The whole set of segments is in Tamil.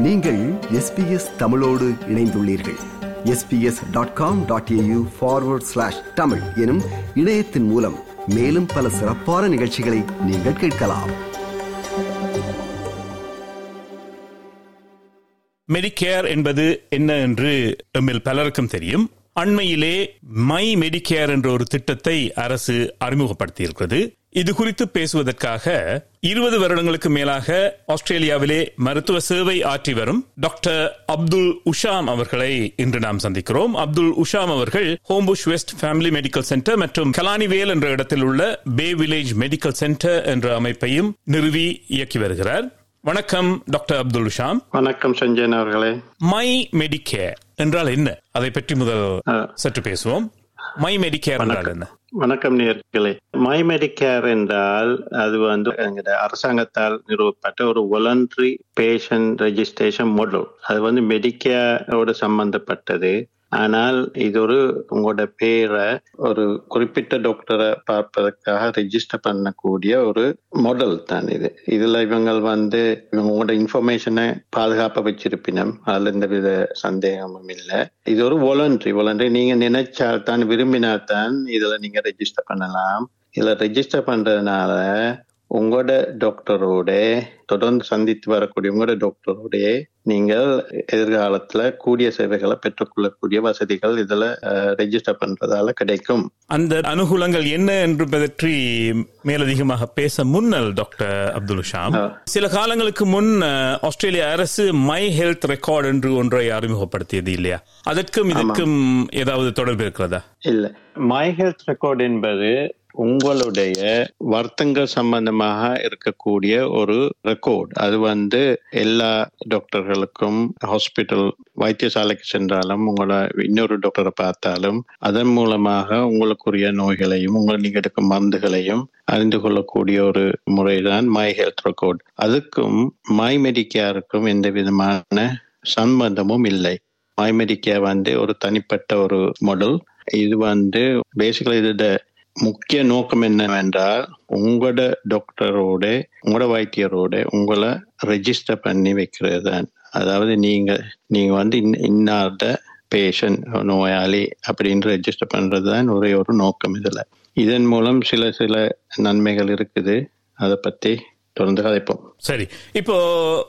நீங்கள் எஸ்பிஎஸ் தமிழோடு இணைந்துள்ளீர்கள். SBS dot com dot AU forward slash Tamil எனும் இணையத்தின் மூலம் மேலும் பல சிறப்பான நிகழ்ச்சிகளை நீங்கள் கேட்கலாம். மெடிக்கேர் என்பது என்ன என்று எம்மில் பலருக்கும் தெரியும். அண்மையிலே மை மெடிக்கேர் என்ற ஒரு திட்டத்தை அரசு அறிமுகப்படுத்தியிருக்கிறது. இது குறித்து பேசுவதற்காக இருபது வருடங்களுக்கு மேலாக ஆஸ்திரேலியாவிலே மருத்துவ சேவை ஆற்றி வரும் டாக்டர் அப்துல் உஷாம் அவர்களை இன்று நாம் சந்திக்கிறோம். அப்துல் உஷாம் அவர்கள் Homebush West family medical centre மற்றும் கலானிவேல் என்ற இடத்தில் உள்ள பே வில்லேஜ் மெடிக்கல் சென்டர் என்ற அமைப்பையும் நிறுவி இயக்கி வருகிறார். வணக்கம் டாக்டர் அப்துல் உஷாம். வணக்கம் சஞ்சயன் அவர்களே. மை மெடிக்கேர் என்றால் என்ன? அதை பற்றி முதல். சற்று பேசுவோம். மை மெடிக்கேர் என்ன? வணக்கம் நேர்களே. மை மெடிக்கேர் என்றால் அது வந்து எங்கட அரசாங்கத்தால் நிறுவப்பட்ட ஒரு voluntary பேஷண்ட் ரெஜிஸ்ட்ரேஷன் model. அது வந்து மெடிக்கேரோட சம்பந்தப்பட்டது. ஆனால் இது ஒரு உங்களோட பேரை ஒரு குறிப்பிட்ட டாக்டரை பார்ப்பதற்காக ரெஜிஸ்டர் பண்ணக்கூடிய ஒரு மாடல் தான் இது. இதுல இவங்க வந்து உங்களோட இன்ஃபர்மேஷனை பாதுகாப்ப வச்சிருப்பினம் அதுல எந்த வித சந்தேகமும் இல்லை. இது ஒரு voluntary. Voluntary நீங்க நினைச்சால்தான் தான் இதுல நீங்க ரெஜிஸ்டர் பண்ணலாம். இதுல ரெஜிஸ்டர் பண்றதுனால உங்களோட டாக்டரோட தொடர்ந்து சந்தித்து வரக்கூடிய உங்களோட டாக்டரோட நீங்கள் எதிர்காலத்துல கூடிய சேவைகளை பெற்றுக்கொள்ளக்கூடிய வசதிகள் இதுல ரெஜிஸ்டர் பண்றதால கிடைக்கும். அந்த அனுகூலங்கள் என்ன என்று பற்றி மேலதிகமாக பேச முன்னல் டாக்டர் அப்துல் ஷாம். சில காலங்களுக்கு முன் ஆஸ்திரேலிய அரசு மை ஹெல்த் ரெக்கார்ட் என்று ஒன்றை அறிமுகப்படுத்தியது இல்லையா? அதற்கும் இதற்கும் ஏதாவது தொடர்பு இருக்கிறதா? இல்ல. மை ஹெல்த் ரெக்கார்ட் என்பது உங்களுடைய வருத்தங்கள் சம்பந்தமாக இருக்கக்கூடிய ஒரு ரெக்கார்ட் அது வந்து எல்லா டாக்டர்களுக்கும் ஹாஸ்பிட்டல் வைத்தியசாலைக்கு சென்றாலும் உங்களை இன்னொரு டாக்டரை பார்த்தாலும் அதன் மூலமாக உங்களுக்குரிய நோய்களையும் உங்களை நீங்க எடுக்கும் மருந்துகளையும் அறிந்து கொள்ளக்கூடிய ஒரு முறைதான் மை ஹெல்த் ரெக்கார்ட் அதுக்கும் மை மெடிக்கேருக்கும் எந்த விதமான சம்பந்தமும் இல்லை. மை மெடிக்கேர் வந்து ஒரு தனிப்பட்ட ஒரு மாடல் இது வந்து பேசிக்கலி இது முக்கிய நோக்கம் என்னவென்றால் உங்களோட டாக்டரோட உங்களோட வைத்தியரோட உங்களை ரெஜிஸ்டர் பண்ணி வைக்கிறது தான். அதாவது நீங்கள் நீங்கள் வந்து இன்- இன்னார்ட பேஷண்ட் நோயாளி அப்படின்னு ரெஜிஸ்டர் பண்ணுறது தான் ஒரே ஒரு நோக்கம் இதில். இதன் மூலம் சில சில நன்மைகள் இருக்குது. அதை பற்றி தொடர்ந்து கதைப்போம் சரி. இப்போ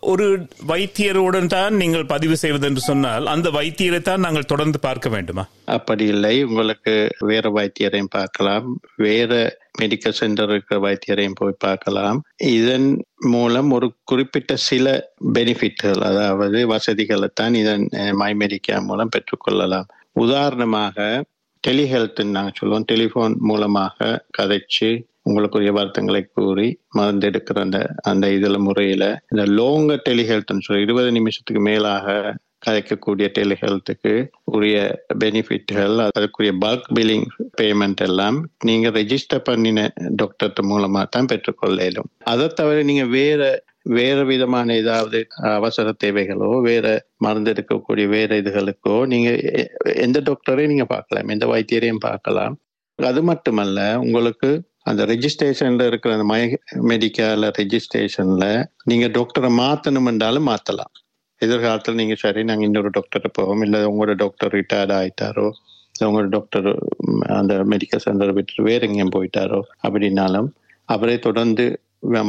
ஒரு வைத்தியருடன் தான் நீங்கள் பதிவு செய்வது என்று சொன்னால் அந்த வைத்தியரை தான் நாங்கள் தொடர்ந்து பார்க்க வேண்டுமா? அப்படி இல்லை. உங்களுக்கு வேற வைத்தியரையும் பார்க்கலாம். வேற மெடிக்கல் சென்டர் இருக்கிற வைத்தியரையும் போய் பார்க்கலாம். இதன் மூலம் ஒரு குறிப்பிட்ட சில பெனிஃபிட்கள் அதாவது வசதிகளை தான் இதன் மை மெடிக்கா மூலம் பெற்றுக்கொள்ளலாம். உதாரணமாக டெலிஹெல்த் நாங்கள் சொல்லுவோம். டெலிஃபோன் மூலமாக கதைச்சு உங்களுக்குரிய வருத்தங்களை கூறி மறந்தெடுக்கிற அந்த அந்த இதில் முறையில் இந்த லோங்க டெலிஹெல்த்னு சொல்லி இருபது நிமிஷத்துக்கு மேலாக கலைக்கக்கூடிய டெலிஹெல்த்துக்கு உரிய பெனிஃபிட்கள் அதுக்குரிய பல்க் பில்லிங் பேமெண்ட் எல்லாம் நீங்கள் ரெஜிஸ்டர் பண்ணின டாக்டர் மூலமாக தான் பெற்றுக்கொள்ள இயலும் அதை தவிர நீங்கள் வேற வேற விதமான ஏதாவது அவசர தேவைகளோ வேற மருந்து எடுக்கக்கூடிய வேற இதுகளுக்கோ நீங்க எ- எந்த டாக்டரையும் நீங்க பார்க்கலாம் எந்த வைத்தியரையும் பார்க்கலாம். அது மட்டுமல்ல உங்களுக்கு அந்த ரெஜிஸ்ட்ரேஷன்ல இருக்கிற அந்த மை மெடிக்கல் ரெஜிஸ்ட்ரேஷன்ல நீங்க டாக்டரை மாத்தணும் என்றாலும் மாத்தலாம். எதிர்காலத்தில் நீங்க சரி நாங்க இன்னொரு டாக்டர் போவோம். இல்லை உங்களோட டாக்டர் ரிட்டையர்ட் ஆயிட்டாரோ இல்ல உங்களோட டாக்டர் அந்த மெடிக்கல் சென்டர் விட்டு வேற எங்கேயும் போயிட்டாரோ அப்படின்னாலும் அவரே தொடர்ந்து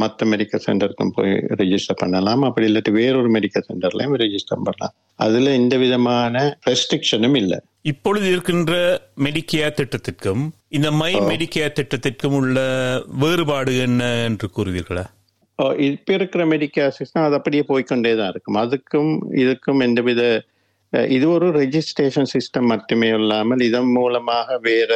மற்ற மெடிக்கல் சென்டருக்கும் போய் ரெஜிஸ்டர் பண்ணலாம். அப்படி இல்லாட்டி வேறொரு மெடிக்கல் சென்டர்லயும் ரெஜிஸ்டர் பண்ணலாம். அதுல எந்த விதமான ரெஸ்ட்ரிக்ஷனும் இல்லை. இப்பொழுது இருக்கின்ற மெடிக்கேர் திட்டத்திற்கும் இந்த மை மெடிக்கேர் திட்டத்திற்கும் உள்ள வேறுபாடு என்ன என்று கூறுவீர்களா? இப்ப இருக்கிற மெடிக்கல் சிஸ்டம் அது அப்படியே போய்க்கொண்டே தான் இருக்கும். அதுக்கும் இதுக்கும் எந்தவித இது ஒரு ரெஜிஸ்ட்ரேஷன் சிஸ்டம் மட்டுமே இல்லாமல் இதன் மூலமாக வேற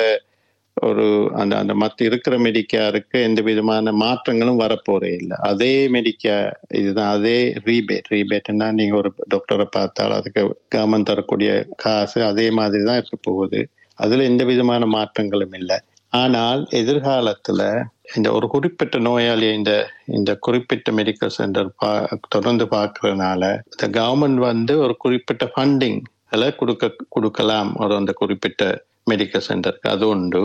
ஒரு அந்த அந்த மத்த இருக்கிற மெடிக்காருக்கு எந்த விதமான மாற்றங்களும் வரப்போறே இல்லை. அதே மெடிக்கா இதுதான் அதே ரீபேட் ரீபேட்னா நீங்க ஒரு டாக்டரை பார்த்தால் அதுக்கு கவர்மெண்ட் தரக்கூடிய காசு அதே மாதிரி தான் இருக்க போகுது. அதுல எந்த விதமான மாற்றங்களும் இல்லை. ஆனால் எதிர்காலத்துல இந்த ஒரு குறிப்பிட்ட நோயாளி இந்த இந்த குறிப்பிட்ட மெடிக்கல் சென்டர் பா தொடர்ந்து பார்க்கறதுனால இந்த கவர்மெண்ட் வந்து ஒரு குறிப்பிட்ட ஃபண்டிங் கொடுக்க கொடுக்கலாம். ஒரு அந்த குறிப்பிட்ட மெடிக்கல் சென்டருக்கு அது உண்டு.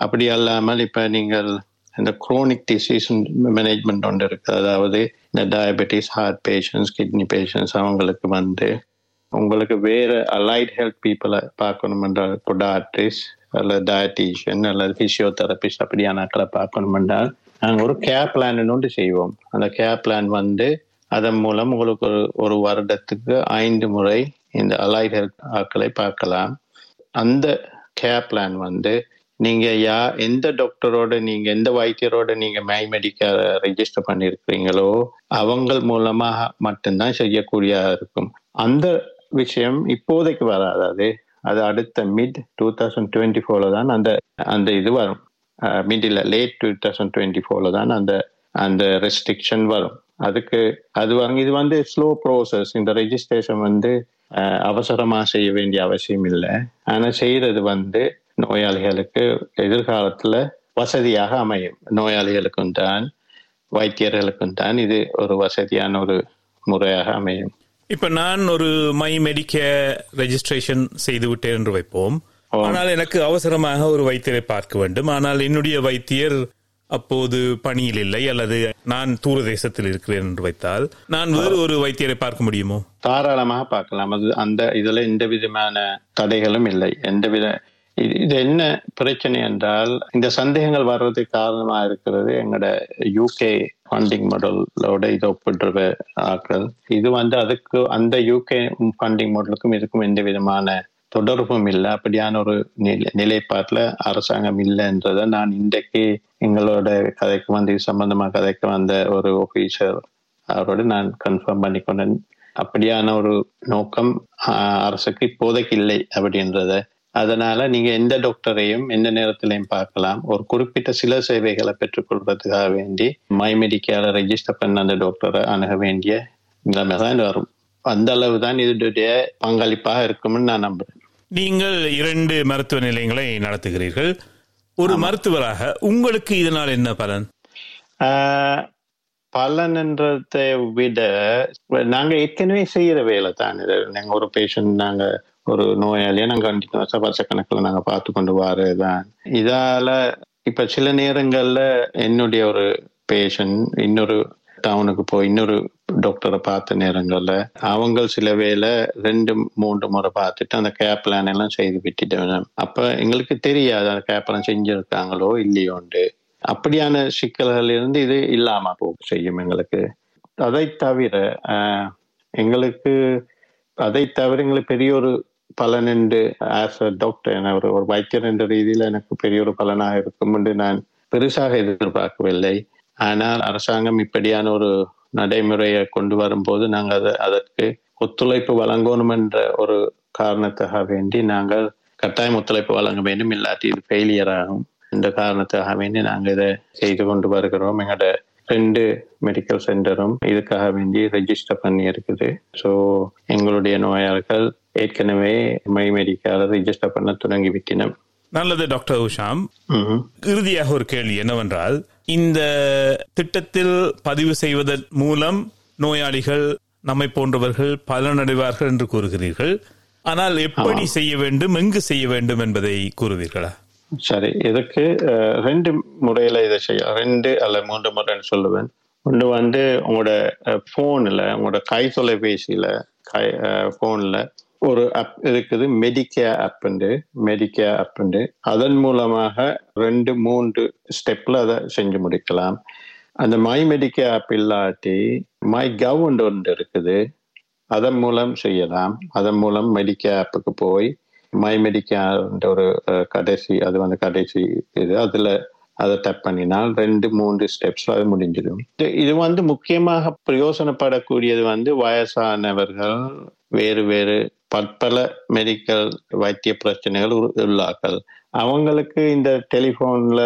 அப்படி அல்லாமல் இப்போ நீங்கள் இந்த குரோனிக் டிசீஸ் மேனேஜ்மெண்ட் ஒன்று இருக்கு. அதாவது இந்த diabetes heart patients kidney patients அவங்களுக்கு வந்து உங்களுக்கு வேறு அலைட் ஹெல்த் பீப்புளை பார்க்கணுமென்றால் பொடாட்ரிஸ் அல்லது டயட்டீஷியன் அல்லது பிசியோதெரபிஸ்ட் அப்படியானாக்களை பார்க்கணுமென்றால் நாங்கள் ஒரு கேர் பிளான் ஒன்று செய்வோம். அந்த கேர் பிளான் வந்து அதன் மூலம் உங்களுக்கு ஒரு ஒரு வருடத்துக்கு ஐந்து முறை இந்த அலைட் ஹெல்த் ஆக்களை பார்க்கலாம். அந்த கேர் பிளான் வந்து நீங்க யா எந்த டாக்டரோட நீங்க எந்த வைத்தியரோட நீங்க மை மெடிக்கல் ரெஜிஸ்டர் பண்ணிருக்கீங்களோ அவங்க மூலமாக மட்டும்தான் செய்யக்கூடியதா இருக்கும். அந்த விஷயம் இப்போதைக்கு வராது. அது அது அடுத்த மிட் டூ தௌசண்ட் டுவெண்ட்டி ஃபோர்ல தான் அந்த அந்த இது வரும். மிட் இல்ல லேட் டூ தௌசண்ட் டுவெண்ட்டி ஃபோர்ல தான் அந்த அந்த ரெஸ்ட்ரிக்ஷன் வரும். அதுக்கு அது வாங்க இது வந்து ஸ்லோ ப்ரோசஸ் இந்த ரெஜிஸ்ட்ரேஷன் வந்து அவசரமா செய்ய வேண்டிய அவசியம் இல்லை. ஆனா செய்யறது வந்து நோயாளிகளுக்கு எதிர்காலத்துல வசதியாக அமையும். நோயாளிகளுக்கும் தான் வைத்தியர்களுக்கும் தான் இது ஒரு வசதியான ஒரு முறையாக அமையும். இப்ப நான் ஒரு மை மெடிக்க ரெஜிஸ்ட்ரேஷன் செய்து விட்டேன் என்று வைப்போம். ஆனால் எனக்கு அவசரமாக ஒரு வைத்தியரை பார்க்க வேண்டும். ஆனால் என்னுடைய வைத்தியர் அப்போது பணியில் இல்லை அல்லது நான் தூர தேசத்தில் இருக்கிறேன் என்று வைத்தால். நான் வேறு ஒரு வைத்தியரை பார்க்க முடியுமோ? தாராளமாக பார்க்கலாம். அது அந்த இதுல எந்த விதமான தடைகளும் இல்லை. எந்த வித இது என்ன பிரச்சனை என்றால் இந்த சந்தேகங்கள் வர்றதுக்கு காரணமா இருக்கிறது எங்களோட யூகே ஃபண்டிங் மாடலோட இதை ஒப்பிடுற ஆக்கள். இது வந்து அதுக்கு அந்த யூகே ஃபண்டிங் மாடலுக்கும் இதுக்கும் எந்த விதமான தொடர்பும் இல்லை. அப்படியான ஒரு நிலை நிலைப்பாட்டில் அரசாங்கம் இல்லைன்றதை நான் இன்றைக்கு எங்களோட கதைக்கு வந்து இது கதைக்கு வந்த ஒரு ஆஃபீஸர் அவரோட நான் கன்ஃபார்ம் பண்ணிக்கொண்டேன். அப்படியான ஒரு நோக்கம் அரசுக்கு இப்போதைக்கு இல்லை அப்படின்றத அதனால நீங்க எந்த டாக்டரையும் எந்த நேரத்திலையும் பார்க்கலாம். ஒரு குறிப்பிட்ட சில சேவைகளை பெற்றுக்கொள்றதுக்காக வேண்டி மை மெடிக்கால ரெஜிஸ்டர் பண்ண அந்த டாக்டரை அணுக வேண்டிய நிலைமை தான் வரும். அந்த அளவு தான் இதனுடைய பங்களிப்பாக இருக்கும்னு நான் நம்புறேன். நீங்கள் இரண்டு மருத்துவ நிலையங்களை நடத்துகிறீர்கள். ஒரு மருத்துவராக உங்களுக்கு இதனால் என்ன பலன்? பலன் என்றதை விட நாங்க ஏற்கனவே செய்யற வேலை தான் இது. நாங்க ஒரு பேஷண்ட் நாங்க ஒரு நோயாளியை நாங்க கண்டினியூஸா வருஷக்கணக்கில் நாங்க பார்த்து கொண்டு வரதுதான் இதால இப்ப சில நேரங்கள்ல என்னுடைய ஒரு பேஷண்ட் இன்னொரு டவுனுக்கு போய் இன்னொரு டாக்டரை பார்த்த நேரங்கள்ல அவங்க சில வேலை ரெண்டு மூன்று முறை பார்த்துட்டு அந்த கேப் பிளான் எல்லாம் செய்து விட்டுட்டேன் அப்ப எங்களுக்கு தெரியாது அந்த கேப் பிளான் செஞ்சுருக்காங்களோ இல்லையோண்டு. அப்படியான சிக்கல்கள் இருந்து இது இல்லாம போக செய்யும் எங்களுக்கு. அதை தவிர எங்களுக்கு அதை தவிர எங்களுக்கு பெரிய ஒரு பலன் என்று ஆஸ் அ டாக்டர் என ஒரு ஒரு வைத்தியர் என்ற ரீதியில் எனக்கு பெரிய ஒரு பலனாக இருக்கும் என்று நான் பெருசாக எதிர்பார்க்கவில்லை. ஆனால் அரசாங்கம் இப்படியான ஒரு நடைமுறையை கொண்டு வரும்போது நாங்கள் அதை அதற்கு ஒத்துழைப்பு வழங்கணும் என்ற ஒரு காரணத்துக்காக வேண்டி நாங்கள் கட்டாயம் ஒத்துழைப்பு வழங்க வேண்டும் இல்லாட்டி இது ஃபெயிலியர் ஆகும். இந்த காரணத்துக்காக வேண்டி நாங்கள் இதை செய்து கொண்டு வருகிறோம். எங்களோட ரெண்டு மெடிக்கல் சென்டரும் இதுக்காக வேண்டி ரெஜிஸ்டர் பண்ணி இருக்குது ஸோ எங்களுடைய நோயாளர்கள் ஏற்கனவே மை மெடிக்கல் ரெஜிஸ்டர் பண்ண தொடங்கி விட்டினோம் நல்லது டாக்டர் உஷாம். இறுதியாக ஒரு கேள்வி என்னவென்றால் இந்த திட்டத்தில் பதிவு செய்வதன் மூலம் நோயாளிகள் நம்மை போன்றவர்கள் பலனடைவார்கள் என்று கூறுகிறீர்கள். ஆனால் எப்படி செய்ய வேண்டும் எங்கு செய்ய வேண்டும் என்பதை கூறுவீர்களா? சரி இதுக்கு ரெண்டு முறையில இதை செய்ய ரெண்டு அல்ல மூன்று முறைன்னு சொல்லுவேன். ஒன்று வந்து உங்களோட போன்ல உங்களோட கை தொலைபேசியில கை போன்ல ஒரு ஆப் இருக்குது மெடிக்கே ஆப்ண்டு மெடிக்கே ஆப்ண்டு அதன் மூலமாக ரெண்டு மூன்று ஸ்டெப்ல அதை செஞ்சு முடிக்கலாம். அந்த மை மெடிக்கே ஆப் இல்லாட்டி மை கவர்மெண்ட் ஒன்று இருக்குது. அதன் மூலம் செய்யலாம். அதன் மூலம் மெடிக்கே ஆப்புக்கு போய் மைமெடிக்கான்ற ஒரு கடைசி அது வந்து கடைசி இது அதுல அதை டப் பண்ணினால் ரெண்டு மூன்று ஸ்டெப்ஸ் அது முடிஞ்சிடும். இது வந்து முக்கியமாக பிரயோசனப்படக்கூடியது வந்து வயசானவர்கள் வேறு வேறு பற்பல மெடிக்கல் வைத்திய பிரச்சனைகள் உள்ளாக்கள் அவங்களுக்கு இந்த டெலிஃபோன்ல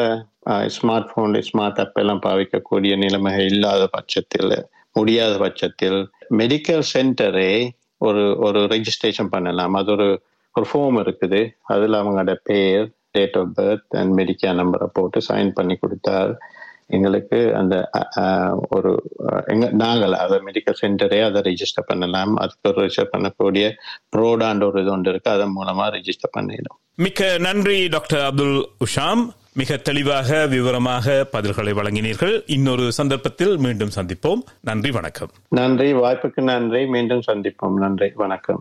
ஸ்மார்ட் போன்ல ஸ்மார்ட் அப் எல்லாம் பாவிக்கக்கூடிய நிலைமை இல்லாத பட்சத்தில் முடியாத பட்சத்தில் மெடிக்கல் சென்டரே ஒரு ஒரு ரெஜிஸ்ட்ரேஷன் பண்ணலாம். அது ஒரு ஒரு ஃபார்ம் இருக்குது. அதில் அவங்களோட பேர் date of birth and Medicare நம்பரை போட்டு சைன் பண்ணி கொடுத்தால் எங்களுக்கு அந்த ஒரு எங்க நாங்கள் அதை மெடிக்கல் சென்டரே அதை ரெஜிஸ்டர் பண்ணலாம். அதுக்கு ஒரு ரெஜிஸ்டர் பண்ணக்கூடிய ப்ரோடான்ற ஒரு இது ஒன்று இருக்கு அதன் மூலமா ரெஜிஸ்டர் பண்ணிடும் மிக்க நன்றி டாக்டர் அப்துல் உஷாம். மிக தெளிவாக விவரமாக பதில்களை வழங்கினீர்கள். இன்னொரு சந்தர்ப்பத்தில் மீண்டும் சந்திப்போம். நன்றி வணக்கம். நன்றி வாய்ப்புக்கு நன்றி. மீண்டும் சந்திப்போம். நன்றி வணக்கம்.